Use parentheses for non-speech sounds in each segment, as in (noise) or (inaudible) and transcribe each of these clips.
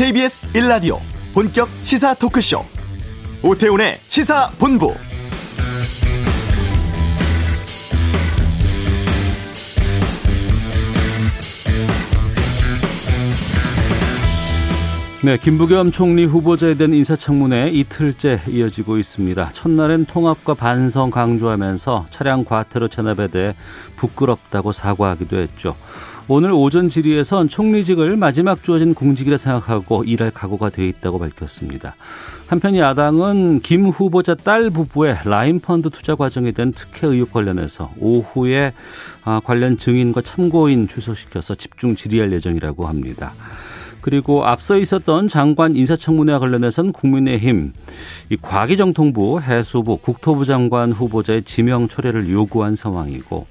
KBS 1라디오 본격 시사 토크쇼 오태훈의 시사본부 네, 김부겸 총리 후보자에 대한 인사청문회 이틀째 이어지고 있습니다. 첫날엔 통합과 반성 강조하면서 차량 과태료 체납에 대해 부끄럽다고 사과하기도 했죠. 오늘 오전 질의에선 총리직을 마지막 주어진 공직이라 생각하고 일할 각오가 돼 있다고 밝혔습니다. 한편 야당은 김 후보자 딸 부부의 라인펀드 투자 과정에 대한 특혜 의혹 관련해서 오후에 아, 관련 증인과 참고인 출석시켜서 집중 질의할 예정이라고 합니다. 그리고 앞서 있었던 장관 인사청문회와 관련해서는 국민의힘 이 과기정통부 해수부 국토부 장관 후보자의 지명 철회를 요구한 상황이고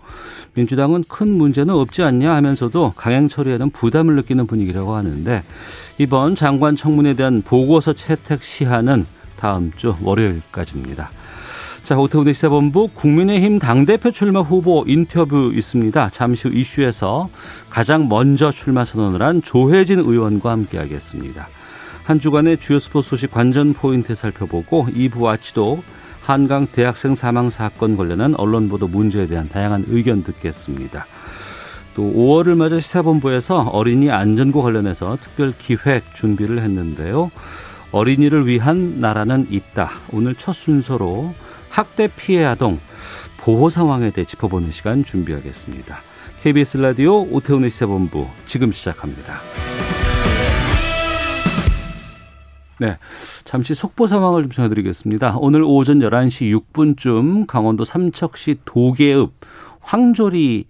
민주당은 큰 문제는 없지 않냐 하면서도 강행 처리에는 부담을 느끼는 분위기라고 하는데 이번 장관 청문회에 대한 보고서 채택 시한은 다음 주 월요일까지입니다. 자, 오태훈의 시사본부 국민의힘 당대표 출마 후보 인터뷰 있습니다. 잠시 후 이슈에서 가장 먼저 출마 선언을 한 조혜진 의원과 함께하겠습니다. 한 주간의 주요 스포츠 소식 관전 포인트 살펴보고 2부 아치도 한강 대학생 사망 사건 관련한 언론 보도 문제에 대한 다양한 의견 듣겠습니다. 또 5월을 맞아 시사본부에서 어린이 안전과 관련해서 특별 기획 준비를 했는데요. 어린이를 위한 나라는 있다. 오늘 첫 순서로 학대 피해 아동 보호 상황에 대해 짚어보는 시간 준비하겠습니다. KBS 라디오 오태훈의 시사본부 지금 시작합니다. 네. 잠시 속보 상황을 좀 전해드리겠습니다. 오늘 오전 11시 6분쯤 강원도 삼척시 도계읍 황조리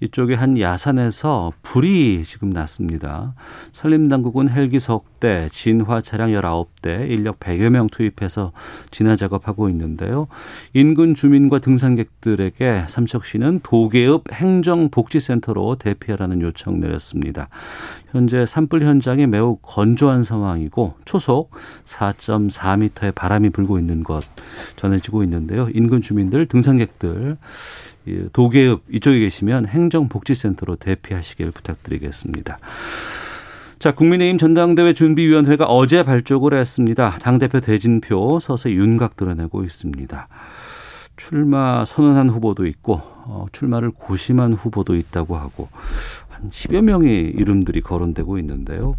이쪽에 한 야산에서 불이 지금 났습니다. 산림당국은 헬기 석대, 진화 차량 19대, 인력 100여 명 투입해서 진화 작업하고 있는데요. 인근 주민과 등산객들에게 삼척시는 도계읍 행정복지센터로 대피하라는 요청 내렸습니다. 현재 산불 현장이 매우 건조한 상황이고 초속 4.4m의 바람이 불고 있는 것 전해지고 있는데요. 인근 주민들, 등산객들 도계읍 이쪽에 계시면 행정복지센터로 대피하시길 부탁드리겠습니다. 자, 국민의힘 전당대회 준비위원회가 어제 발족을 했습니다. 당대표 대진표 서서히 윤곽 드러내고 있습니다. 출마 선언한 후보도 있고, 어, 출마를 고심한 후보도 있다고 하고, 한 10여 명의 이름들이 거론되고 있는데요.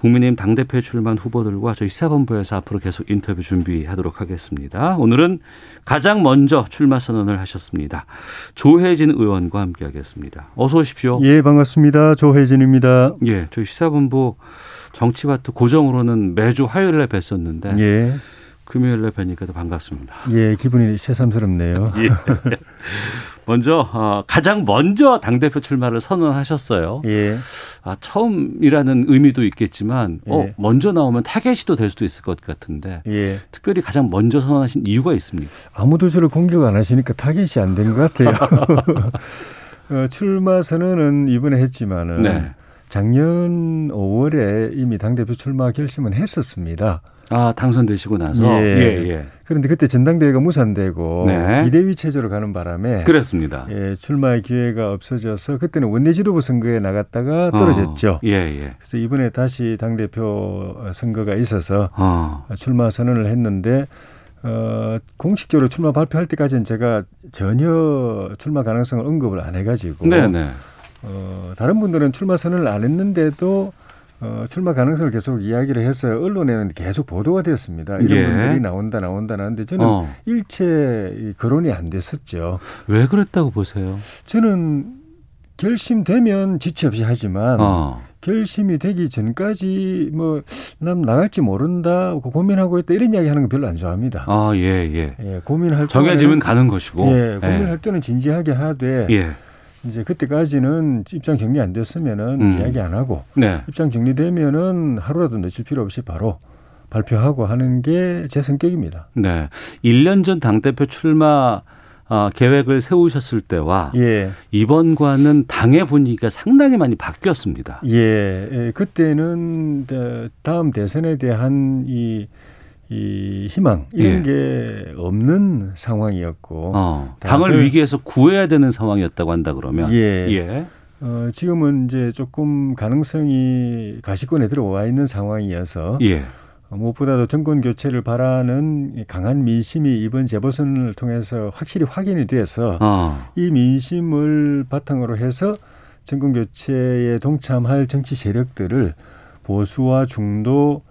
국민의힘 당대표에 출마한 후보들과 저희 시사본부에서 앞으로 계속 인터뷰 준비하도록 하겠습니다. 오늘은 가장 먼저 출마 선언을 하셨습니다. 조혜진 의원과 함께하겠습니다. 어서 오십시오. 예, 반갑습니다. 조혜진입니다. 예, 저희 시사본부 정치와트 고정으로는 매주 화요일에 뵀었는데 예. 금요일에 뵈니까 도 반갑습니다. 예, 기분이 새삼스럽네요. 예. (laughs) 먼저 어, 가장 먼저 당 대표 출마를 선언하셨어요. 예. 아, 처음이라는 의미도 있겠지만 어, 예. 어, 먼저 나오면 타겟이 될 수도 있을 것 같은데 예. 특별히 가장 먼저 선언하신 이유가 있습니까? 아무도 저를 공격 안 하시니까 타겟이 안 된 것 같아요. (laughs) 어, 출마 선언은 이번에 했지만은 네. 작년 5월에 이미 당 대표 출마 결심은 했었습니다. 아 당선되시고 나서 예. 예, 예. 그런데 그때 전당대회가 무산되고 네. 비대위 체제로 가는 바람에 그렇습니다. 예, 출마의 기회가 없어져서 그때는 원내지도부 선거에 나갔다가 어. 떨어졌죠. 어. 예, 예. 그래서 이번에 다시 당 대표 선거가 있어서 어. 출마 선언을 했는데 어, 공식적으로 출마 발표할 때까지는 제가 전혀 출마 가능성을 언급을 안 해가지고 네네. 네. 어, 다른 분들은 출마 선언을 안 했는데도 어, 출마 가능성을 계속 이야기를 했어요. 언론에는 계속 보도가 되었습니다. 이런 예. 분들이 나온다 나온다 나는데 저는 어. 일체 거론이 안 됐었죠. 왜 그랬다고 보세요? 저는 결심되면 지체 없이 하지만 어. 결심이 되기 전까지 뭐 난 나갈지 모른다 고민하고 있다 이런 이야기 하는 거 별로 안 좋아합니다. 아, 예, 예. 예 고민할 정해지면 가는 것이고. 예, 고민할 예. 때는 진지하게 하되 예. 이제 그때까지는 입장 정리 안 됐으면은 음. 이야기 안 하고 네. 입장 정리되면은 하루라도 늦출 필요 없이 바로 발표하고 하는 게 제 성격입니다. 네. 1년 전 당대표 출마 어, 계획을 세우셨을 때와 예. 이번과는 당의 분위기가 상당히 많이 바뀌었습니다. 예. 예. 그때는 다음 대선에 대한 이 이 희망 이런 예. 게 없는 상황이었고 어, 당을 위기에서 구해야 되는 상황이었다고 한다 그러면 예. 예. 어, 지금은 이제 조금 가능성이 가시권에 들어와 있는 상황이어서 예. 어, 무엇보다도 정권 교체를 바라는 강한 민심이 이번 재보선을 통해서 확실히 확인이 돼서 어. 이 민심을 바탕으로 해서 정권 교체에 동참할 정치 세력들을 보수와 중도 어,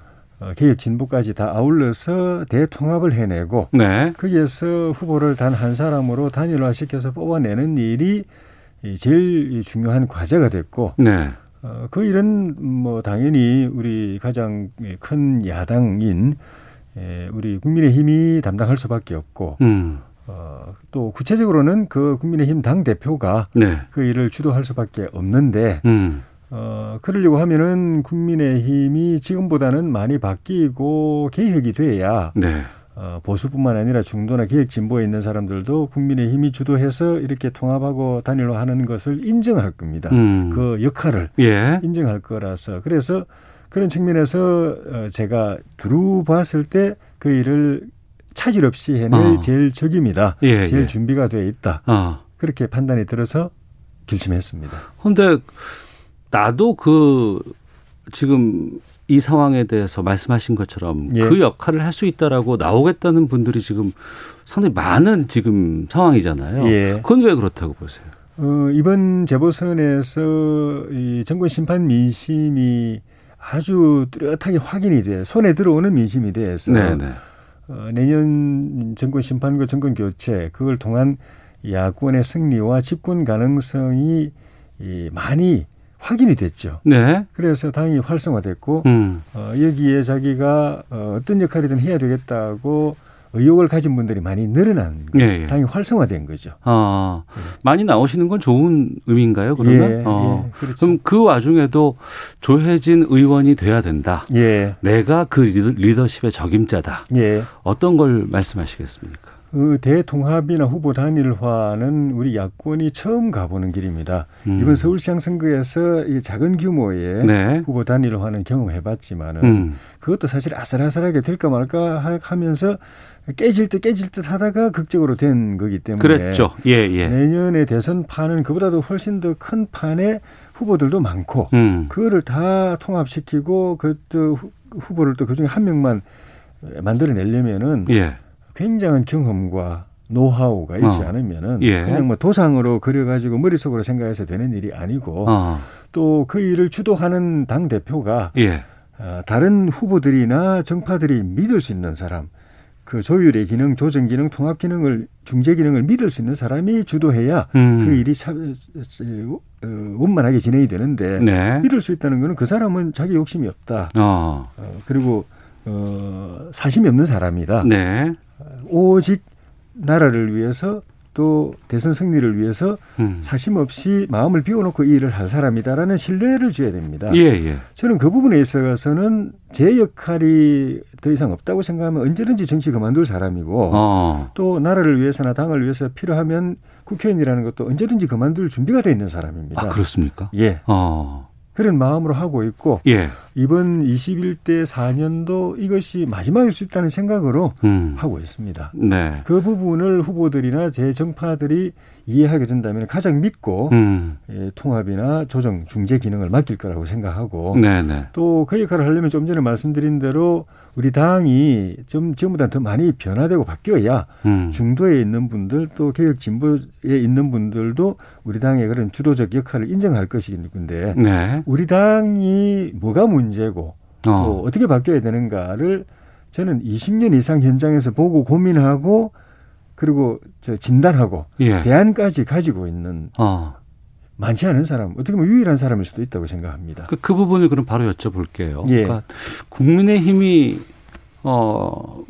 개혁 진보까지 다 아울러서 대통합을 해내고 네. 거기에서 후보를 단 한 사람으로 단일화시켜서 뽑아내는 일이 제일 중요한 과제가 됐고 네. 어, 그 일은 뭐 당연히 우리 가장 큰 야당인 에, 우리 국민의힘이 담당할 수밖에 없고 음. 어, 또 구체적으로는 그 국민의힘 당 대표가 네. 그 일을 주도할 수밖에 없는데 음. 어, 그러려고 하면은 국민의힘이 지금보다는 많이 바뀌고 개혁이 돼야 네. 어, 보수뿐만 아니라 중도나 개혁 진보에 있는 사람들도 국민의힘이 주도해서 이렇게 통합하고 단일화하는 것을 인정할 겁니다. 음. 그 역할을 예. 인정할 거라서 그래서 그런 측면에서 어, 제가 두루 봤을 때 그 일을 차질 없이 해낼 어. 제일 적입니다. 예, 제일 예. 준비가 돼 있다. 어. 그렇게 판단이 들어서 결심했습니다. 그런데 나도 그 지금 이 상황에 대해서 말씀하신 것처럼 예. 그 역할을 할 수 있다라고 나오겠다는 분들이 지금 상당히 많은 지금 상황이잖아요. 예. 그건 왜 그렇다고 보세요? 어, 이번 재보선에서 이 정권 심판 민심이 아주 뚜렷하게 확인이 돼 손에 들어오는 민심이 돼서 네네. 네. 어, 내년 정권 심판과 정권 교체 그걸 통한 야권의 승리와 집권 가능성이 이 많이 확인이 됐죠. 네. 그래서 당이 활성화됐고 음. 어, 여기에 자기가 어, 어떤 역할이든 해야 되겠다고 의욕을 가진 분들이 많이 늘어난 예, 예. 당이 활성화된 거죠. 아, 네. 많이 나오시는 건 좋은 의미인가요? 그러면 예, 어. 예, 그렇죠. 그럼 그 와중에도 조혜진 의원이 돼야 된다. 예. 내가 그 리더십의 적임자다. 예. 어떤 걸 말씀하시겠습니까? 그 대통합이나 후보 단일화는 우리 야권이 처음 가보는 길입니다. 음. 이번 서울시장 선거에서 이 작은 규모의 네. 후보 단일화는 경험해봤지만은 음. 그것도 사실 아슬아슬하게 될까 말까 하면서 깨질 듯 깨질 듯 하다가 극적으로 된 거기 때문에 그랬죠. 예, 예. 내년에 대선 판은 그보다도 훨씬 더 큰 판의 후보들도 많고 음. 그거를 다 통합시키고 그또 후보를 또 그중에 한 명만 만들어내려면은 예. 굉장한 경험과 노하우가 있지 어. 않으면은 예. 그냥 뭐 도상으로 그려가지고 머릿속으로 생각해서 되는 일이 아니고 어. 또그 일을 주도하는 당 대표가 예. 어, 다른 후보들이나 정파들이 믿을 수 있는 사람, 그 조율의 기능, 조정 기능, 통합 기능을 중재 기능을 믿을 수 있는 사람이 주도해야 음. 그 일이 참 어, 원만하게 진행이 되는데 네. 믿을 수 있다는 거는 그 사람은 자기 욕심이 없다. 어. 어 그리고 어, 사심이 없는 사람이다. 네. 오직 나라를 위해서 또 대선 승리를 위해서 음. 사심 없이 마음을 비워놓고 이 일을 할 사람이다라는 신뢰를 줘야 됩니다. 예, 예. 저는 그 부분에 있어서는 제 역할이 더 이상 없다고 생각하면 언제든지 정치 그만둘 사람이고 어. 또 나라를 위해서나 당을 위해서 필요하면 국회의원이라는 것도 언제든지 그만둘 준비가 돼 있는 사람입니다. 아, 그렇습니까? 예. 어. 그런 마음으로 하고 있고 예. 이번 21대 4년도 이것이 마지막일 수 있다는 생각으로 음. 하고 있습니다. 네. 그 부분을 후보들이나 제 정파들이 이해하게 된다면 가장 믿고 음. 예, 통합이나 조정 중재 기능을 맡길 거라고 생각하고 네, 네. 또그 역할을 하려면 좀 전에 말씀드린 대로 우리 당이 좀 지금보다 더 많이 변화되고 바뀌어야 음. 중도에 있는 분들 또 개혁 진보에 있는 분들도 우리 당의 그런 주도적 역할을 인정할 것이기 때문에 네. 우리 당이 뭐가 문제고 어. 또 어떻게 바뀌어야 되는가를 저는 20년 이상 현장에서 보고 고민하고 그리고 저 진단하고 예. 대안까지 가지고 있는 어. 많지 않은 사람, 어떻게 보면 유일한 사람일 수도 있다고 생각합니다. 그, 그 부분을 그럼 바로 여쭤볼게요. 예. 그러니까 국민의힘이 어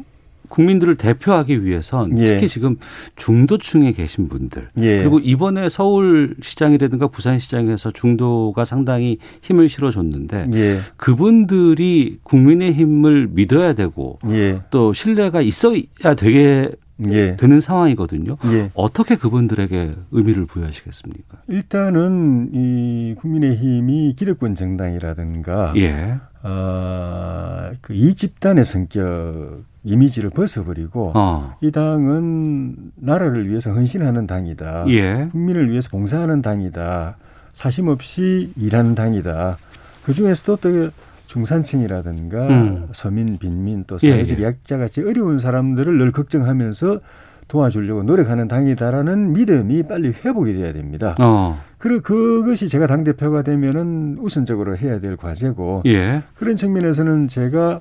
국민들을 대표하기 위해선 예. 특히 지금 중도층에 계신 분들 예. 그리고 이번에 서울시장이라든가 부산시장에서 중도가 상당히 힘을 실어줬는데 예. 그분들이 국민의힘을 믿어야 되고 예. 또 신뢰가 있어야 되게 예. 되는 상황이거든요. 예. 어떻게 그분들에게 의미를 부여하시겠습니까? 일단은 이 국민의힘이 기득권 정당이라든가 예. 어, 그이 집단의 성격 이미지를 벗어버리고 어. 이 당은 나라를 위해서 헌신하는 당이다. 예. 국민을 위해서 봉사하는 당이다. 사심 없이 일하는 당이다. 그 중에서도 또 중산층이라든가 음. 서민, 빈민 또 사회적 예, 예. 약자 같이 어려운 사람들을 늘 걱정하면서 도와주려고 노력하는 당이다라는 믿음이 빨리 회복이 돼야 됩니다. 어. 그리고 그것이 제가 당 대표가 되면은 우선적으로 해야 될 과제고 예. 그런 측면에서는 제가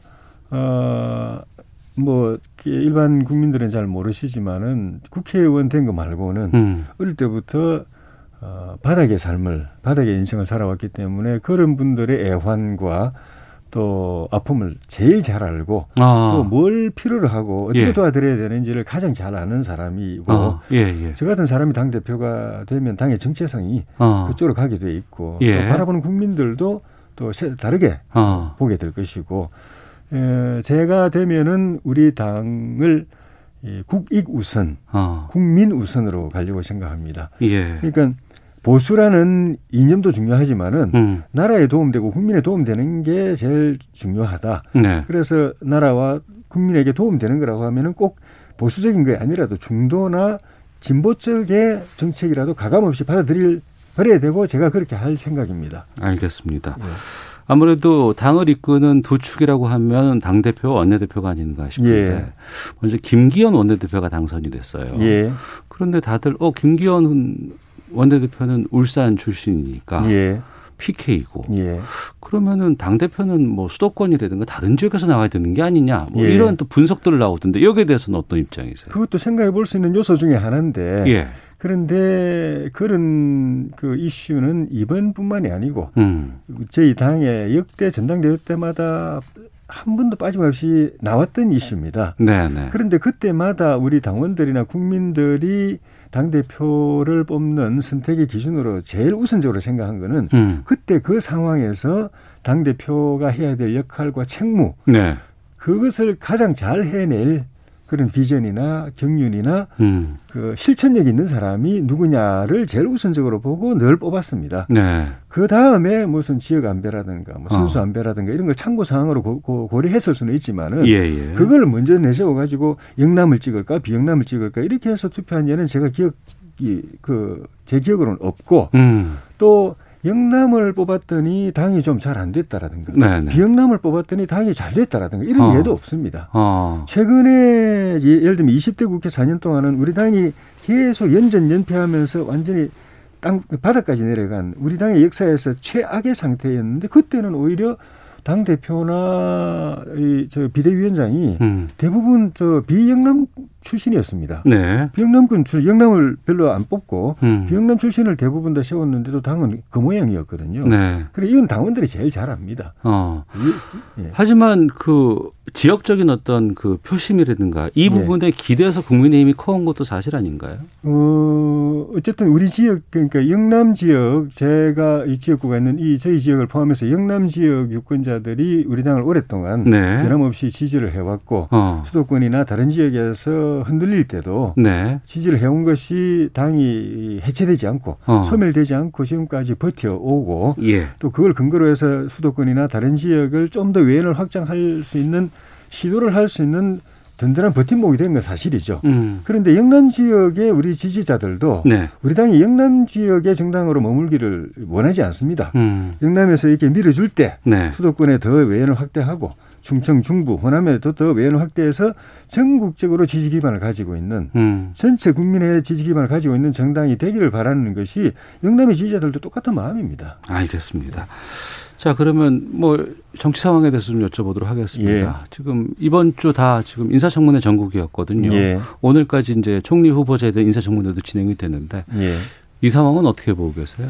어뭐 일반 국민들은 잘 모르시지만은 국회의원 된 거 말고는 음. 어릴 때부터 어, 바닥의 삶을 바닥의 인생을 살아왔기 때문에 그런 분들의 애환과 또 아픔을 제일 잘 알고 아. 또뭘 필요로 하고 어떻게 예. 도와드려야 되는지를 가장 잘 아는 사람이고 아. 예, 예. 저 같은 사람이 당 대표가 되면 당의 정체성이 아. 그쪽으로 가게 돼 있고 예. 또 바라보는 국민들도 또 다르게 아. 보게 될 것이고 에, 제가 되면은 우리 당을 이 국익 우선, 아. 국민 우선으로 가려고 생각합니다. 예. 그러니까 보수라는 이념도 중요하지만은 음. 나라에 도움되고 국민에 도움되는 게 제일 중요하다. 네. 그래서 나라와 국민에게 도움되는 거라고 하면은 꼭 보수적인 게 아니라도 중도나 진보 쪽의 정책이라도 가감 없이 받아들일 버려야 되고 제가 그렇게 할 생각입니다. 알겠습니다. 네. 아무래도 당을 이끄는 두 축이라고 하면 당 대표, 원내 대표가 아닌가 싶은데 예. 먼저 김기현 원내 대표가 당선이 됐어요. 예. 그런데 다들 어 김기현 원내대표는 울산 출신이니까 예. PK고 예. 그러면은 당 대표는 뭐 수도권이라든가 다른 지역에서 나와야 되는 게 아니냐 뭐 예. 이런 또 분석들을 나오던데 여기에 대해서는 어떤 입장이세요? 그것도 생각해 볼 수 있는 요소 중에 하나인데 예. 그런데 그런 그 이슈는 이번뿐만이 아니고 음. 저희 당의 역대 전당대회 때마다 한 번도 빠짐없이 나왔던 이슈입니다. 네네. 네. 그런데 그때마다 우리 당원들이나 국민들이 당 대표를 뽑는 선택의 기준으로 제일 우선적으로 생각한 거는 음. 그때 그 상황에서 당 대표가 해야 될 역할과 책무 네. 그것을 가장 잘 해낼 그런 비전이나 경륜이나 음. 그 실천력 있는 사람이 누구냐를 제일 우선적으로 보고 늘 뽑았습니다. 네. 그 다음에 무슨 지역 안배라든가 뭐 선수 어. 안배라든가 이런 걸 참고 사항으로 고, 고, 고려했을 수는 있지만은 예, 예. 그걸 먼저 내세워 가지고 영남을 찍을까 비영남을 찍을까 이렇게 해서 투표한 예는 제가 기억 이 그제 기억으로는 없고 음. 또 영남을 뽑았더니 당이 좀 잘 안 됐다라든가 네네. 비영남을 뽑았더니 당이 잘 됐다라든가 이런 어. 예도 없습니다. 어. 최근에 예를 들면 20대 국회 4년 동안은 우리 당이 계속 연전 연패하면서 완전히 땅 바닥까지 내려간 우리 당의 역사에서 최악의 상태였는데 그때는 오히려 당 대표나 이저 비대위원장이 음. 대부분 저 비영남 출신이었습니다. 네. 비영남군 출 영남을 별로 안 뽑고 음. 비영남 출신을 대부분 다 세웠는데도 당은 그 모양이었거든요. 네. 그래 이건 당원들이 제일 잘 압니다. 어. 예. 하지만 그 지역적인 어떤 그 표심이라든가 이 네. 부분에 네. 기대해서 국민의힘이 커온 것도 사실 아닌가요? 어, 어쨌든 우리 지역 그러니까 영남 지역 제가 이 지역구가 있는 이 저희 지역을 포함해서 영남 지역 유권자들이 우리 당을 오랫동안 네. 변함없이 지지를 해왔고 어. 수도권이나 다른 지역에서 흔들릴 때도 네. 지지를 해온 것이 당이 해체되지 않고 어. 소멸되지 않고 지금까지 버텨오고 예. 또 그걸 근거로 해서 수도권이나 다른 지역을 좀 더 외연을 확장할 수 있는 시도를 할 수 있는 든든한 버팀목이 된 건 사실이죠. 음. 그런데 영남 지역의 우리 지지자들도 네. 우리 당이 영남 지역의 정당으로 머물기를 원하지 않습니다. 음. 영남에서 이렇게 밀어줄 때 네. 수도권에 더 외연을 확대하고 충청, 중부, 호남에도 더 외연을 확대해서 전국적으로 지지 기반을 가지고 있는 음. 전체 국민의 지지 기반을 가지고 있는 정당이 되기를 바라는 것이 영남의 지지자들도 똑같은 마음입니다. 알겠습니다. 자, 그러면 뭐 정치 상황에 대해서 좀 여쭤보도록 하겠습니다. 예. 지금 이번 주 다 지금 인사청문회 전국이었거든요. 예. 오늘까지 이제 총리 후보자에 대한 인사청문회도 진행이 됐는데 예. 이 상황은 어떻게 보고 계세요?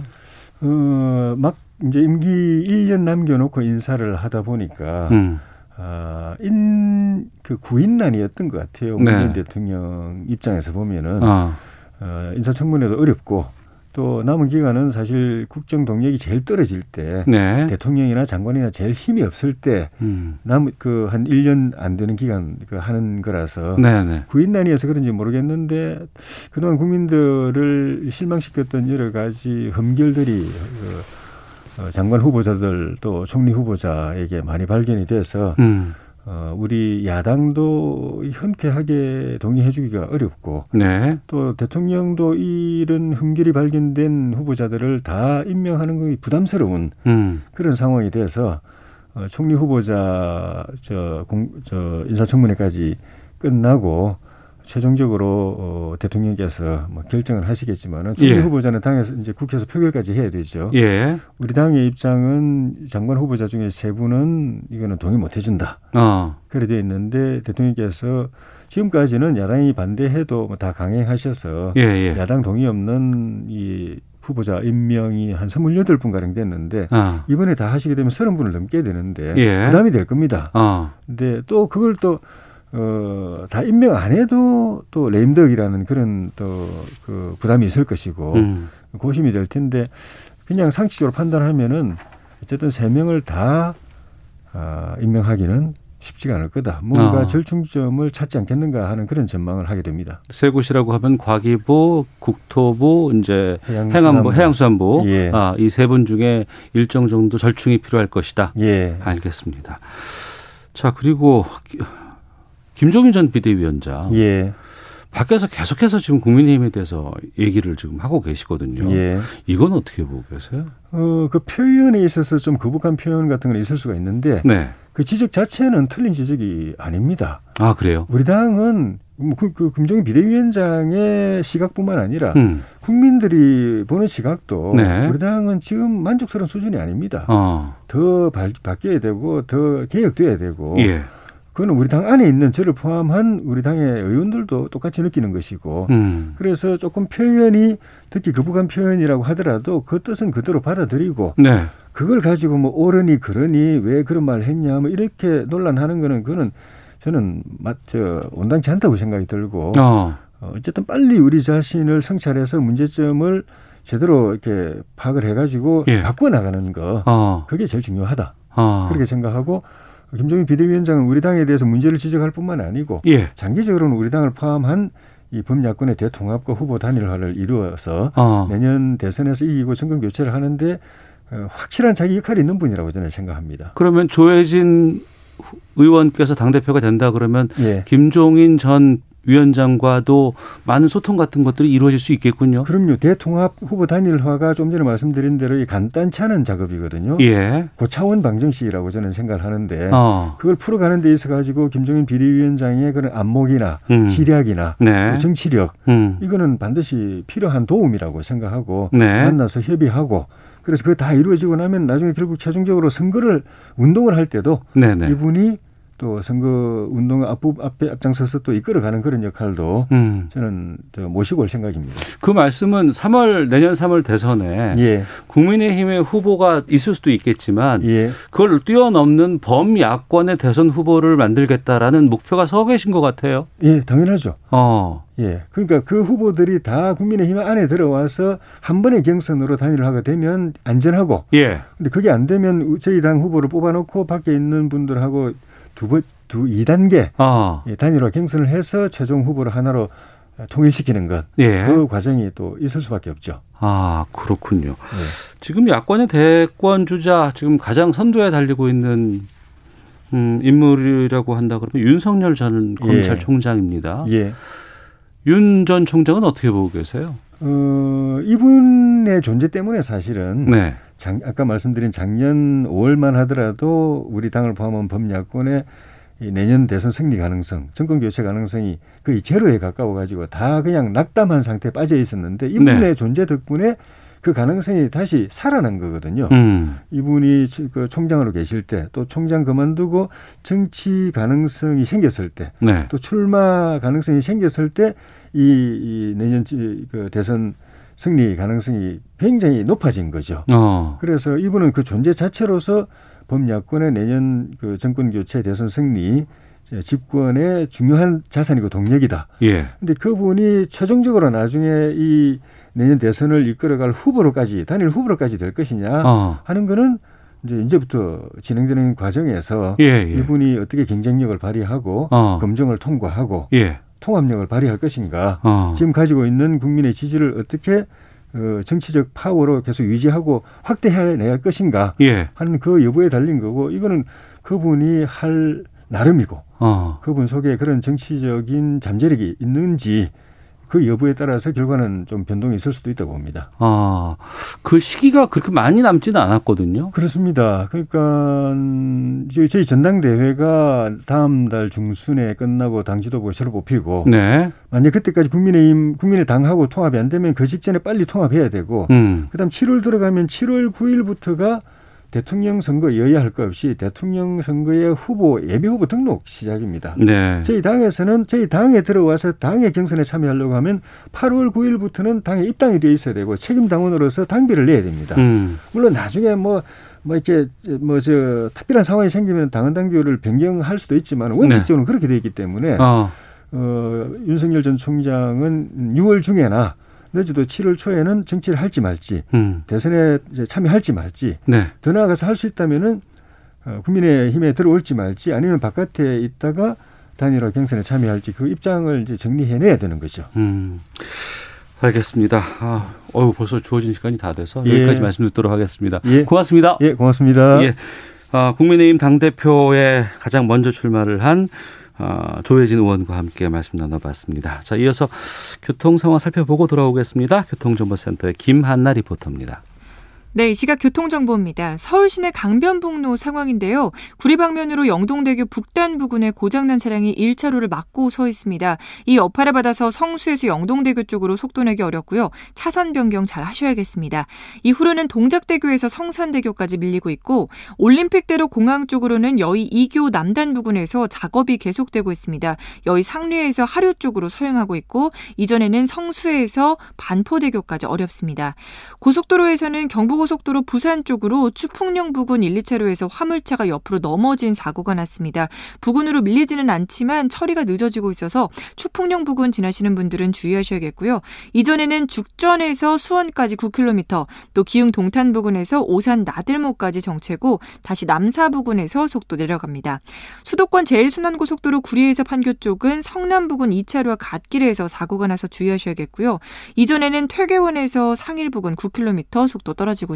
어, 막 이제 임기 1년 남겨놓고 인사를 하다 보니까 음. 아, 인, 그 구인난이었던 것 같아요. 문재인 네. 대통령 입장에서 보면은, 어. 어, 인사청문회도 어렵고, 또 남은 기간은 사실 국정 동력이 제일 떨어질 때 네. 대통령이나 장관이나 제일 힘이 없을 때 음. 남은 그 한 1년 안 되는 기간 그 하는 거라서 네, 네. 구인난이어서 그런지 모르겠는데 그동안 국민들을 실망시켰던 여러 가지 흠결들이 그 어, 장관 후보자들 또 총리 후보자에게 많이 발견이 돼서 음. 어, 우리 야당도 흔쾌하게 동의해주기가 어렵고 네. 또 대통령도 이런 흠결이 발견된 후보자들을 다 임명하는 것이 부담스러운 음. 그런 상황이 돼서 어, 총리 후보자 저, 공, 저 인사청문회까지 끝나고 최종적으로 어, 대통령께서 뭐 결정을 하시겠지만은 총리 예. 후보자는 당에서 이제 국회에서 표결까지 해야 되죠. 예. 우리 당의 입장은 장관 후보자 중에 세 분은 이거는 동의 못 해준다. 어. 그래 돼 있는데 대통령께서 지금까지는 야당이 반대해도 뭐 다 강행하셔서 예, 예. 야당 동의 없는 이 후보자 임명이 한 스물여덟 분 가량 됐는데 어. 이번에 다 하시게 되면 서른 분을 넘게 되는데 예. 부담이 될 겁니다. 어. 근데 또 그걸 또 어, 다 임명 안 해도 또 레임덕이라는 그런 또 그 부담이 있을 것이고 음. 고심이 될 텐데 그냥 상식적으로 판단하면은 어쨌든 세 명을 다 아, 임명하기는 쉽지가 않을 거다. 뭔가 어. 절충점을 찾지 않겠는가 하는 그런 전망을 하게 됩니다. 세 곳이라고 하면 과기부, 국토부, 이제 해양수산부, 해양수산부 예. 아, 이 세 분 중에 일정 정도 절충이 필요할 것이다. 예. 알겠습니다. 자 그리고 김종인 전 비대위원장. 예. 밖에서 계속해서 지금 국민의힘에 대해서 얘기를 지금 하고 계시거든요. 예. 이건 어떻게 보고 계세요? 어, 그 표현에 있어서 좀 거북한 표현 같은 건 있을 수가 있는데 네. 그 지적 자체는 틀린 지적이 아닙니다. 아, 그래요? 우리 당은 뭐 그, 그 김종인 비대위원장의 시각뿐만 아니라 음. 국민들이 보는 시각도 네. 우리 당은 지금 만족스러운 수준이 아닙니다. 어. 더 바, 바뀌어야 되고 더 개혁돼야 되고 예. 그거는 우리 당 안에 있는 저를 포함한 우리 당의 의원들도 똑같이 느끼는 것이고 음. 그래서 조금 표현이 특히 거북한 표현이라고 하더라도 그 뜻은 그대로 받아들이고 네. 그걸 가지고 뭐 옳으니 그러니 왜 그런 말을 했냐 뭐 이렇게 논란하는 거는 그거는 저는 맞저 온당치 않다고 생각이 들고 어. 어. 어쨌든 빨리 우리 자신을 성찰해서 문제점을 제대로 이렇게 파악을 해가지고 예. 바꿔 나가는 거 어. 그게 제일 중요하다 어. 그렇게 생각하고 김종인 비대위원장은 우리 당에 대해서 문제를 지적할 뿐만 아니고 예. 장기적으로는 우리 당을 포함한 이 범야권의 대통합과 후보 단일화를 이루어서 어. 내년 대선에서 이기고 정권 교체를 하는데 어, 확실한 자기 역할이 있는 분이라고 저는 생각합니다. 그러면 조혜진 의원께서 당 대표가 된다 그러면 예. 김종인 전 위원장과도 많은 소통 같은 것들이 이루어질 수 있겠군요. 그럼요. 대통합 후보 단일화가 좀 전에 말씀드린 대로 간단치 않은 작업이거든요. 예. 고차원 방정식이라고 저는 생각을 하는데 어. 그걸 풀어가는 데 있어 가지고 김종인 비대위원장의 그런 안목이나 음. 지략이나 네. 정치력 음. 이거는 반드시 필요한 도움이라고 생각하고 네. 만나서 협의하고 그래서 그게 다 이루어지고 나면 나중에 결국 최종적으로 선거를 운동을 할 때도 네네. 이분이 또 선거 운동 앞부 앞에 앞장서서 또 이끌어가는 그런 역할도 음. 저는 모시고 올 생각입니다. 그 말씀은 3월 내년 3월 대선에 예. 국민의힘의 후보가 있을 수도 있겠지만 예. 그걸 뛰어넘는 범야권의 대선 후보를 만들겠다라는 목표가 서 계신 것 같아요. 예, 당연하죠. 어. 예. 그러니까 그 후보들이 다 국민의힘 안에 들어와서 한 번의 경선으로 단일을 하게 되면 안전하고. 예. 근데 그게 안 되면 저희 당 후보를 뽑아놓고 밖에 있는 분들하고 두 번, 두 2단계 아. 예, 단일화 경선을 해서 최종 후보를 하나로 통일시키는 것. 예. 그 과정이 또 있을 수밖에 없죠. 아, 그렇군요. 예. 지금 야권의 대권 주자 지금 가장 선두에 달리고 있는 음, 인물이라고 한다 그러면 윤석열 전 검찰총장입니다. 예. 윤 전 총장은 어떻게 보고 계세요? 어, 이분의 존재 때문에 사실은 네. 장, 아까 말씀드린 작년 5월만 하더라도 우리 당을 포함한 범야권의 이 내년 대선 승리 가능성, 정권 교체 가능성이 거의 제로에 가까워 가지고 다 그냥 낙담한 상태에 빠져 있었는데 이분의 네. 존재 덕분에 그 가능성이 다시 살아난 거거든요. 음. 이분이 그 총장으로 계실 때 또 총장 그만두고 정치 가능성이 생겼을 때, 네. 또 출마 가능성이 생겼을 때 이, 이 내년 그 대선 승리 가능성이 굉장히 높아진 거죠. 어. 그래서 이분은 그 존재 자체로서 범야권의 내년 그 정권 교체 대선 승리 집권의 중요한 자산이고 동력이다. 예. 근데 그분이 최종적으로 나중에 이 내년 대선을 이끌어갈 후보로까지 단일 후보로까지 될 것이냐 어. 하는 거는 이제 이제부터 진행되는 과정에서 예, 예. 이분이 어떻게 경쟁력을 발휘하고 어. 검증을 통과하고 예. 통합력을 발휘할 것인가 어. 지금 가지고 있는 국민의 지지를 어떻게 어, 정치적 파워로 계속 유지하고 확대해내야 할 것인가 예. 하는 그 여부에 달린 거고 이거는 그분이 할 나름이고 어. 그분 속에 그런 정치적인 잠재력이 있는지 그 여부에 따라서 결과는 좀 변동이 있을 수도 있다고 봅니다. 아, 그 시기가 그렇게 많이 남지는 않았거든요. 그렇습니다. 그러니까 저희 전당대회가 다음 달 중순에 끝나고 당 지도부가 새로 뽑히고, 네. 만약 그때까지 국민의힘 국민의 당하고 통합이 안 되면 그 직전에 빨리 통합해야 되고, 음. 그다음 7월 들어가면 7월 9일부터가 대통령 선거 여야 할 것 없이 대통령 선거의 후보 예비 후보 등록 시작입니다. 네. 저희 당에서는 저희 당에 들어와서 당의 경선에 참여하려고 하면 8월 9일부터는 당에 입당이 돼 있어야 되고 책임 당원으로서 당비를 내야 됩니다. 음. 물론 나중에 뭐뭐 뭐 이렇게 뭐 저 특별한 상황이 생기면 당원 당규를 변경할 수도 있지만 원칙적으로는 네. 그렇게 돼 있기 때문에 어. 어, 윤석열 전 총장은 6월 중에나 내지도 7월 초에는 정치를 할지 말지 음. 대선에 참여할지 말지 네. 더 나아가서 할 수 있다면은 어, 국민의힘에 들어올지 말지 아니면 바깥에 있다가 단일화 경선에 참여할지 그 입장을 이제 정리해내야 되는 거죠. 음. 알겠습니다. 아, 어유 벌써 주어진 시간이 다 돼서 예. 여기까지 말씀 듣도록 하겠습니다. 예. 고맙습니다. 예, 고맙습니다. 예. 아, 국민의힘 당대표에 가장 먼저 출마를 한 어, 조혜진 의원과 함께 말씀 나눠봤습니다. 자, 이어서 교통 상황 살펴보고 돌아오겠습니다. 교통정보센터의 김한나 리포터입니다. 네, 이 시각 교통정보입니다. 서울 시내 강변북로 상황인데요. 구리 방면으로 영동대교 북단 부근에 고장난 차량이 1차로를 막고 서 있습니다. 이 여파를 받아서 성수에서 영동대교 쪽으로 속도 내기 어렵고요. 차선 변경 잘 하셔야겠습니다. 이후로는 동작대교에서 성산대교까지 밀리고 있고 올림픽대로 공항 쪽으로는 여의 2교 남단 부근에서 작업이 계속되고 있습니다. 여의 상류에서 하류 쪽으로 서행하고 있고 이전에는 성수에서 반포대교까지 어렵습니다. 고속도로에서는 경부고 고속도로 부산 쪽으로 추풍령 부근 1, 2차로에서 화물차가 옆으로 넘어진 사고가 났습니다. 부근으로 밀리지는 않지만 처리가 늦어지고 있어서 추풍령 부근 지나시는 분들은 주의하셔야겠고요. 이전에는 죽전에서 수원까지 9km, 또 기흥 동탄 부근에서 오산 나들목까지 정체고 다시 남사 부근에서 속도 내려갑니다. 수도권 제일 순환 고속도로 구리에서 판교 쪽은 성남 부근 2차로와 갓길에서 사고가 나서 주의하셔야겠고요. 이전에는 퇴계원에서 상일 부근 9km 속도 떨어지고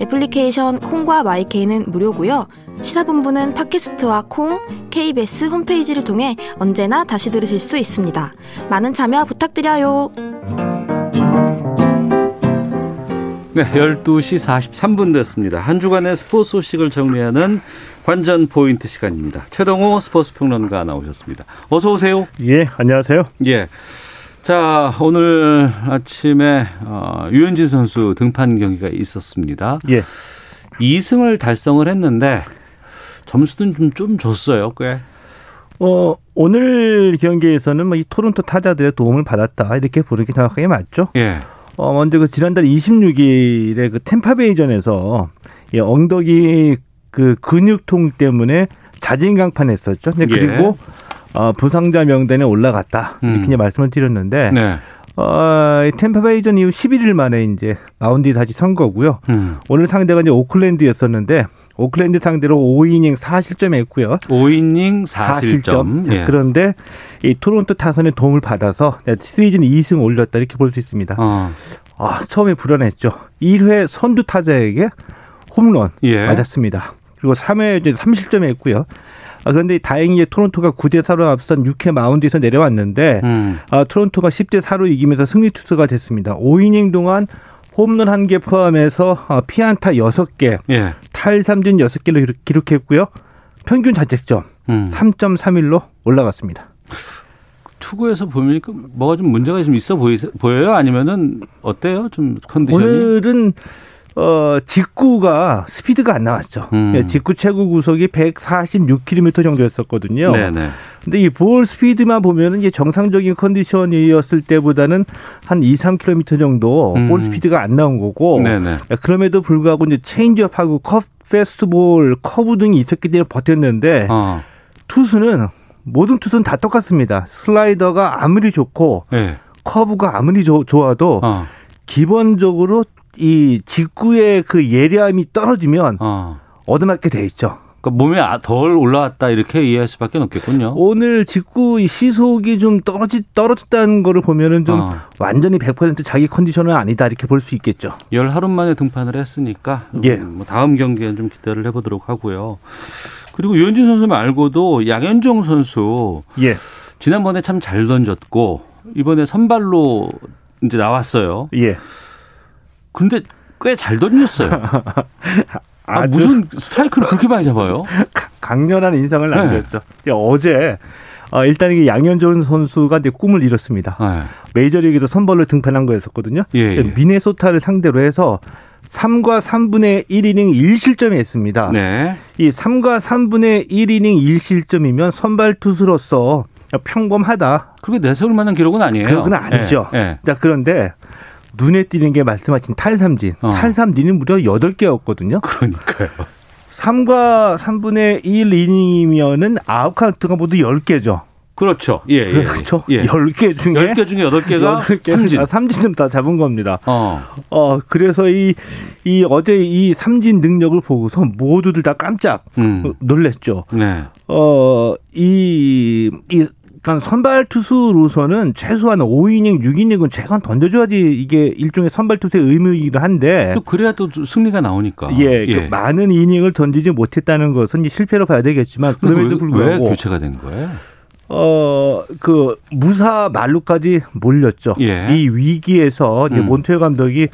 애플리케이션 콩과 마이케이는 무료고요. 시사본부는 팟캐스트와 콩, KBS 홈페이지를 통해 언제나 다시 들으실 수 있습니다. 많은 참여 부탁드려요. 네, 12시 43분 됐습니다. 한 주간의 스포츠 소식을 정리하는 관전 포인트 시간입니다. 최동호 스포츠 평론가 나오셨습니다. 어서 오세요. 예, 안녕하세요. 예. 자, 오늘 아침에 어, 유현진 선수 등판 경기가 있었습니다. 예. 2승을 달성을 했는데 점수는 좀, 좀 줬어요, 꽤. 어, 오늘 경기에서는 뭐 이 토론토 타자들의 도움을 받았다. 이렇게 보는 게 정확하게 맞죠? 예. 어, 먼저 그 지난달 26일에 그 템파베이전에서 예, 엉덩이 그 근육통 때문에 자진 강판 했었죠. 근데 예. 그리고 예. 어, 부상자 명단에 올라갔다. 이렇게 음. 말씀을 드렸는데 네. 어, 템파베이전 이후 11일 만에 이제 마운드에 다시 선 거고요. 음. 오늘 상대가 이제 오클랜드였었는데 오클랜드 상대로 5이닝 4실점 했고요. 5이닝 4실점. 4실점. 예. 그런데 이 토론토 타선의 도움을 받아서 시즌 2승 올렸다 이렇게 볼 수 있습니다. 어. 아, 처음에 불안했죠. 1회 선두 타자에게 홈런 예. 맞았습니다. 그리고 3회 이제 3실점 했고요. 아, 그런데 다행히 토론토가 9대 4로 앞선 6회 마운드에서 내려왔는데 음. 아, 토론토가 10대 4로 이기면서 승리 투수가 됐습니다. 5이닝 동안 홈런 한 개 포함해서 아, 피안타 6개, 예. 탈삼진 6개를 기록했고요. 평균 자책점 음. 3.31로 올라갔습니다. 투구에서 보니까 뭐가 좀 문제가 좀 있어 보이, 보여요? 아니면은 어때요? 좀 컨디션이? 오늘은 어, 직구가 스피드가 안 나왔죠. 음. 예, 직구 최고 구속이 146km 정도였었거든요. 네네. 근데 이 볼 스피드만 보면은 이게 정상적인 컨디션이었을 때보다는 한 2, 3km 정도 음. 볼 스피드가 안 나온 거고. 네네. 예, 그럼에도 불구하고 이제 체인지업하고 컷 패스트볼, 커브 등이 있었기 때문에 버텼는데 어. 투수는 모든 투수는 다 똑같습니다. 슬라이더가 아무리 좋고 네. 커브가 아무리 조, 좋아도 어. 기본적으로 이 직구의 그 예리함이 떨어지면 어. 얻어맞게 돼 있죠. 그러니까 몸에 아, 덜 올라왔다 이렇게 이해할 수밖에 없겠군요. 오늘 직구 시속이 좀 떨어지 떨어졌다는 거를 보면은 좀 어. 완전히 100% 자기 컨디션은 아니다 이렇게 볼 수 있겠죠. 열 하루 만에 등판을 했으니까 예. 뭐 다음 경기에는 좀 기대를 해보도록 하고요. 그리고 유현진 선수 말고도 양현종 선수 예. 지난번에 참 잘 던졌고 이번에 선발로 이제 나왔어요. 예. 근데 꽤 잘 던졌어요. (laughs) 아, 무슨 스트라이크를 그렇게 많이 잡아요? 강렬한 인상을 네. 남겼죠. 네. 어제 어, 일단 이게 양현종 선수가 이제 꿈을 이뤘습니다. 네. 메이저리그에서 선발로 등판한 거였었거든요. 예, 예. 미네소타를 상대로 해서 3과 3분의 1이닝 1실점이 했습니다. 네. 이 3과 3분의 1이닝 1실점이면 선발 투수로서 평범하다. 그게 내세울 만한 기록은 아니에요. 그건 아니죠. 네. 자, 그런데 눈에 띄는 게 말씀하신 탈삼진. 어. 탈삼진은 무려 8개였거든요. 그러니까요. 3과 3분의 1 이닝이면은 아웃 카운트가 모두 10개죠. 그렇죠. 예, 예. 그렇죠. 예. 10개 중에 10개 중에 8개가 8개, 삼진. 아, 삼진 다 잡은 겁니다. 어. 어, 그래서 이, 이 어제 이 삼진 능력을 보고서 모두들 다 깜짝 음. 놀랬죠. 네. 어, 이, 이 그러니까 선발 투수로서는 최소한 5이닝, 6이닝은 최소한 던져줘야지 이게 일종의 선발 투수의 의무이기도 한데 또 그래야 또 승리가 나오니까 예, 그 예. 그 많은 이닝을 던지지 못했다는 것은 실패로 봐야 되겠지만 그럼에도 불구하고 왜 교체가 된 거예요? 어, 그, 무사 말루까지 몰렸죠. 예. 이 위기에서 음. 몬테어 감독이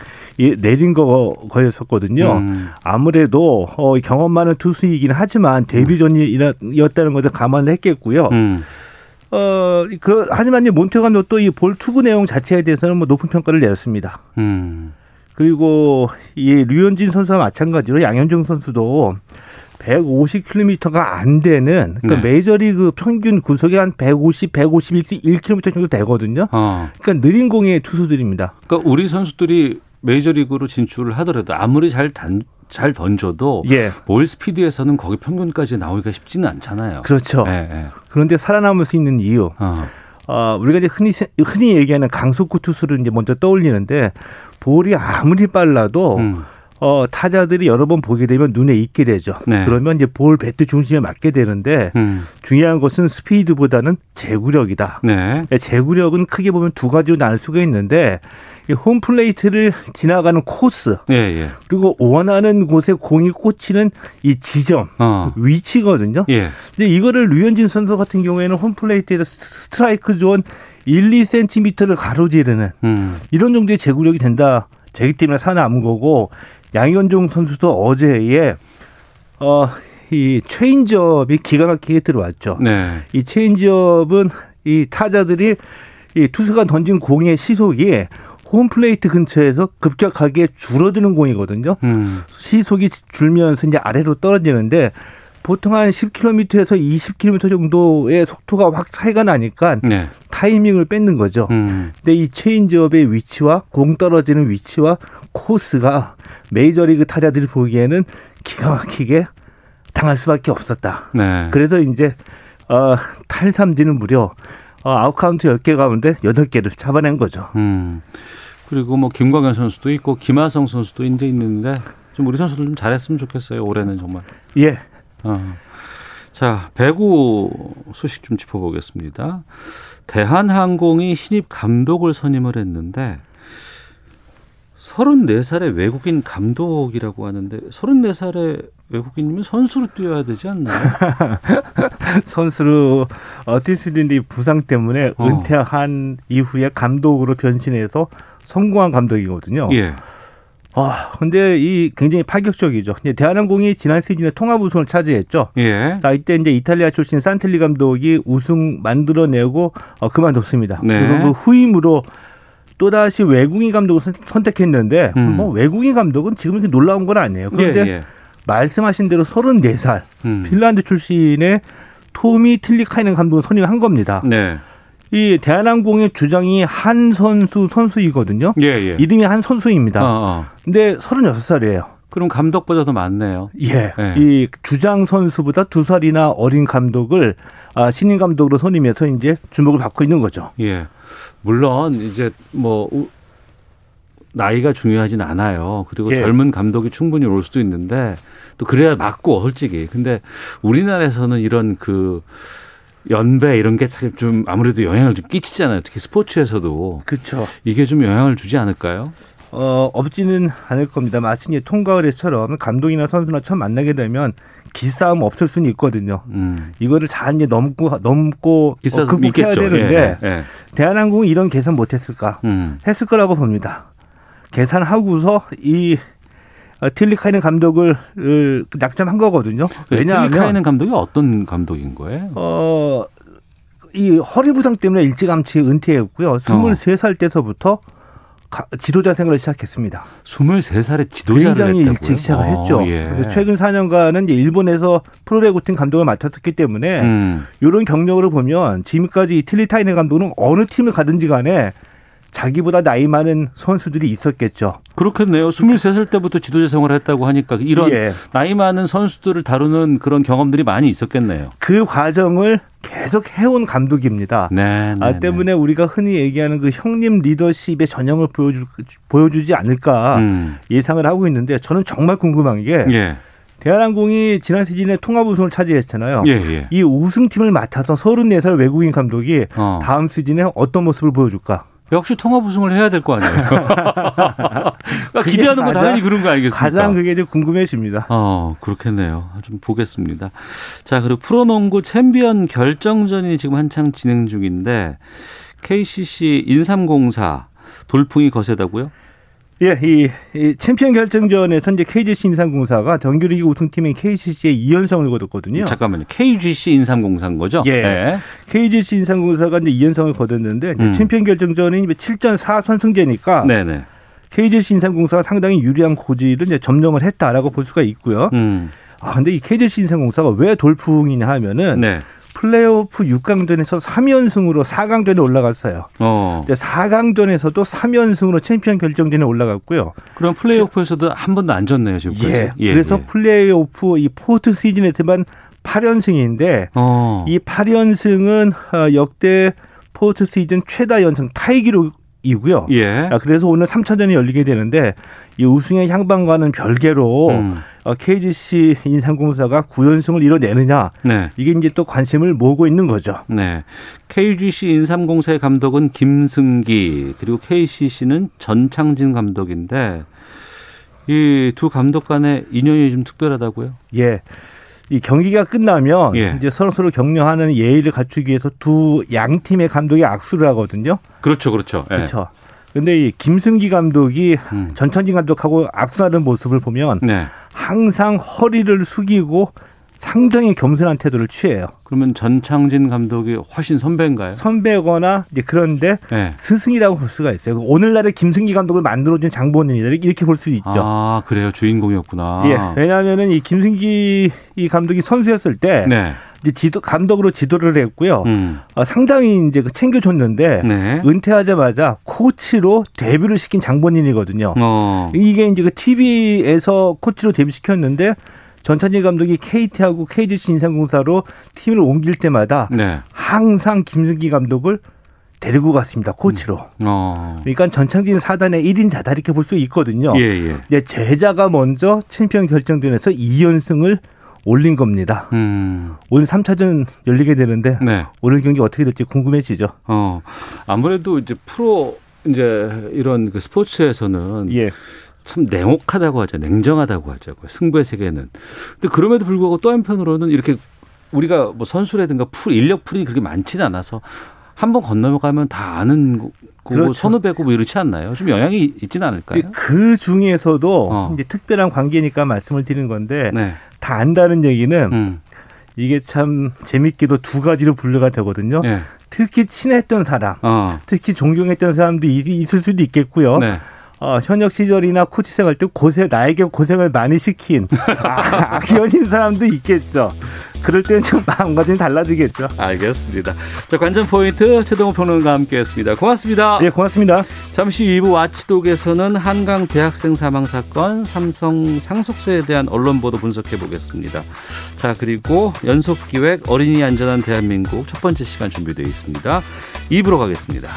내린 거, 거였었거든요. 음. 아무래도, 어, 경험 많은 투수이긴 하지만 데뷔전이었다는 것을 감안을 했겠고요. 음. 어, 그, 하지만 몬테 감독도 이 볼 투구 내용 자체에 대해서는 뭐 높은 평가를 내렸습니다. 음. 그리고 이 류현진 선수와 마찬가지로 양현종 선수도 150km가 안 되는 그러니까 네. 메이저리그 평균 구속이 한 150, 151km 정도 되거든요. 어. 그러니까 느린 공의 투수들입니다. 그러니까 우리 선수들이 메이저리그로 진출을 하더라도 아무리 잘 단, 잘 던져도 예. 볼 스피드에서는 거기 평균까지 나오기가 쉽지는 않잖아요. 그렇죠. 예, 예. 그런데 살아남을 수 있는 이유. 어. 어, 우리가 이제 흔히 흔히 얘기하는 강속구 투수를 이제 먼저 떠올리는데 볼이 아무리 빨라도 음. 어, 타자들이 여러 번 보게 되면 눈에 익게 되죠. 네. 그러면 이제 볼 배트 중심에 맞게 되는데 음. 중요한 것은 스피드보다는 제구력이다. 네. 제구력은 크게 보면 두 가지로 나눌 수가 있는데 이 홈플레이트를 지나가는 코스 예, 예. 그리고 원하는 곳에 공이 꽂히는 이 지점 어. 위치거든요. 예. 근데 이거를 류현진 선수 같은 경우에는 홈플레이트에서 스트라이크 존 1, 2cm를 가로지르는 음. 이런 정도의 제구력이 된다. 되기 때문에 살아남은 거고 양현종 선수도 어제에 어, 이 체인지업이 기가 막히게 들어왔죠. 네. 이 체인지업은 이 타자들이 이 투수가 던진 공의 시속이 홈플레이트 근처에서 급격하게 줄어드는 공이거든요. 음. 시속이 줄면서 이제 아래로 떨어지는데 보통 한 10km에서 20km 정도의 속도가 확 차이가 나니까 네. 타이밍을 뺏는 거죠. 음. 근데 이 체인지업의 위치와 공 떨어지는 위치와 코스가 메이저리그 타자들이 보기에는 기가 막히게 당할 수밖에 없었다. 네. 그래서 이제 어, 탈삼진은 무려 어, 아웃카운트 10개 가운데 8개를 잡아낸 거죠. 음. 그리고 뭐 김광현 선수도 있고 김하성 선수도 이제 있는데 좀 우리 선수들 좀 잘했으면 좋겠어요. 올해는 정말. 예. 어. 자, 배구 소식 좀 짚어보겠습니다. 대한항공이 신입 감독을 선임을 했는데 34살의 외국인 감독이라고 하는데 34살의 외국인이면 선수로 뛰어야 되지 않나요? (laughs) 선수로 어, 뛸수 있는데 부상 때문에 어. 은퇴한 이후에 감독으로 변신해서 성공한 감독이거든요. 예. 아, 근데 이 굉장히 파격적이죠. 이제 대한항공이 지난 시즌에 통합 우승을 차지했죠. 예. 자, 이때 이제 이탈리아 출신 산텔리 감독이 우승 만들어내고 어, 그만뒀습니다. 네. 그리고 그 후임으로 또다시 외국인 감독을 선택했는데 음. 뭐 외국인 감독은 지금 이렇게 놀라운 건 아니에요. 그런데 예, 예. 말씀하신 대로 34살 음. 핀란드 출신의 토미 틀리카이는 감독을 선임한 겁니다. 네. 이 대한항공의 주장이 한 선수 선수이거든요. 예, 예. 이름이 한 선수입니다. 어, 어. 근데 36살이에요. 그럼 감독보다 더 많네요. 예. 예. 이 주장 선수보다 두 살이나 어린 감독을 아, 신인 감독으로 선임해서 이제 주목을 받고 있는 거죠. 예. 물론 이제 뭐 나이가 중요하진 않아요. 그리고 예. 젊은 감독이 충분히 올 수도 있는데 또 그래야 맞고 솔직히. 근데 우리나라에서는 이런 그 연배 이런 게 좀 아무래도 영향을 좀 끼치잖아요. 특히 스포츠에서도. 그렇죠. 이게 좀 영향을 주지 않을까요? 어, 없지는 않을 겁니다. 마치 이제 통과의례처럼 감독이나 선수나 처음 만나게 되면 기싸움 없을 수는 있거든요. 음. 이거를 잘 이제 넘고 넘고 어, 극복해야 있겠죠. 되는데 예, 예. 대한항공이 이런 계산 못했을까? 음. 했을 거라고 봅니다. 계산하고서 이 어, 틸리카이는 감독을 낙점한 거거든요. 그 왜냐하면 틸리카이는 감독이 어떤 감독인 거예요? 어, 이 허리 부상 때문에 일찌감치 은퇴했고요. 23살 때서부터 지도자 생활을 시작했습니다. 23살에 지도자를 굉장히 했다고요? 일찍 시작을 어, 했죠. 예. 최근 4년간은 이제 일본에서 프로배구팀 감독을 맡았었기 때문에 음. 이런 경력으로 보면 지금까지 틸리타이네 감독은 어느 팀을 가든지 간에 자기보다 나이 많은 선수들이 있었겠죠. 그렇겠네요. 23살 때부터 지도자 생활을 했다고 하니까 이런 예. 나이 많은 선수들을 다루는 그런 경험들이 많이 있었겠네요. 그 과정을 계속 해온 감독입니다. 네, 네, 아, 때문에 네. 우리가 흔히 얘기하는 그 형님 리더십의 전형을 보여주, 보여주지 않을까 음. 예상을 하고 있는데 저는 정말 궁금한 게 예. 대한항공이 지난 시즌에 통합 우승을 차지했잖아요. 예, 예. 이 우승팀을 맡아서 34살 외국인 감독이 어. 다음 시즌에 어떤 모습을 보여줄까? 역시 통합 우승을 해야 될 거 아니에요. (laughs) 그러니까 기대하는 건 당연히 그런 거 아니겠습니까? 가장 그게 좀 궁금해집니다. 어, 그렇겠네요. 좀 보겠습니다. 자, 그리고 프로농구 챔피언 결정전이 지금 한창 진행 중인데 KGC 인삼공사 돌풍이 거세다고요? 예, 이, 이 챔피언 결정전에서 이제 KGC 인삼공사가 정규리그 우승팀인 KCC에 2연승을 거뒀거든요. 잠깐만요. KGC 인삼공사인 거죠? 예. 네. KGC 인삼공사가 이제 2연승을 거뒀는데 음. 챔피언 결정전이 7전 4선승제니까 네네. KGC 인삼공사가 상당히 유리한 고지를 이제 점령을 했다라고 볼 수가 있고요. 음. 아, 근데 이 KGC 인삼공사가 왜 돌풍이냐 하면은 네. 플레이오프 6강전에서 3연승으로 4강전에 올라갔어요. 어. 4강전에서도 3연승으로 챔피언 결정전에 올라갔고요. 그럼 플레이오프에서도 한 번도 안 졌네요, 지금까지. 예. 예 그래서 예. 플레이오프 이 포스트 시즌에서만 8연승인데 어. 이 8연승은 어, 역대 포스트 시즌 최다 연승 타이 기록이고요. 예. 아, 그래서 오늘 3차전이 열리게 되는데 이 우승의 향방과는 별개로 음. KGC 어, 인삼공사가 9연승을 이뤄내느냐 네. 이게 이제 또 관심을 모으고 있는 거죠. 네. KGC 인삼공사의 감독은 김승기 그리고 KCC는 전창진 감독인데 이 두 감독 간의 인연이 좀 특별하다고요? 예. 이 경기가 끝나면 예. 이제 서로 서로 격려하는 예의를 갖추기 위해서 두 양 팀의 감독이 악수를 하거든요. 그렇죠, 그렇죠. 예. 그렇죠. 근데 이 김승기 감독이 음. 전천진 감독하고 악수하는 모습을 보면 네. 항상 허리를 숙이고 상당히 겸손한 태도를 취해요. 그러면 전창진 감독이 훨씬 선배인가요? 선배거나 이제 그런데 네. 스승이라고 볼 수가 있어요. 오늘날의 김승기 감독을 만들어준 장본인이다 이렇게 볼 수 있죠. 아 그래요, 주인공이었구나. 예, 왜냐하면은 이 김승기 이 감독이 선수였을 때. 네. 이제 지도 감독으로 지도를 했고요. 음. 어, 상당히 이제 그 챙겨줬는데 네. 은퇴하자마자 코치로 데뷔를 시킨 장본인이거든요. 어. 이게 이제 그 TV에서 코치로 데뷔시켰는데 전찬진 감독이 KT하고 KGC 인상공사로 팀을 옮길 때마다 네. 항상 김승기 감독을 데리고 갔습니다. 코치로. 음. 어. 그러니까 전창진 사단의 1인자다 이렇게 볼 수 있거든요. 예, 예. 제자가 먼저 챔피언 결정전에서 2연승을 올린 겁니다. 음. 오늘 3차전 열리게 되는데 네. 오늘 경기 어떻게 될지 궁금해지죠. 어. 아무래도 이제 프로 이제 이런 그 스포츠에서는 예. 참 냉혹하다고 하죠. 냉정하다고 하죠. 승부의 세계는. 근데 그럼에도 불구하고 또 한편으로는 이렇게 우리가 뭐 선수라든가 풀 인력 풀이 그렇게 많지는 않아서 한 번 건너가면 다 아는 거고 그렇죠. 선후배고 뭐 이렇지 않나요? 좀 영향이 있지는 않을까요? 그 중에서도 어. 이제 특별한 관계니까 말씀을 드리는 건데 네. 다 안다는 얘기는 음. 이게 참 재밌게도 두 가지로 분류가 되거든요. 네. 특히 친했던 사람, 어. 특히 존경했던 사람도 있을 수도 있겠고요. 네. 어, 현역 시절이나 코치 생활 때 고생 나에게 고생을 많이 시킨 (laughs) 아, 악연인 사람도 있겠죠. 그럴 때는 좀 (laughs) 마음가짐이 달라지겠죠. 알겠습니다. 자, 관전 포인트 최동호 평론가와 함께했습니다. 고맙습니다. 네, 고맙습니다. 잠시 2부 와치독에서는 한강 대학생 사망 사건, 삼성 상속세에 대한 언론 보도 분석해 보겠습니다. 자, 그리고 연속 기획 어린이 안전한 대한민국 첫 번째 시간 준비되어 있습니다. 2부로 가겠습니다.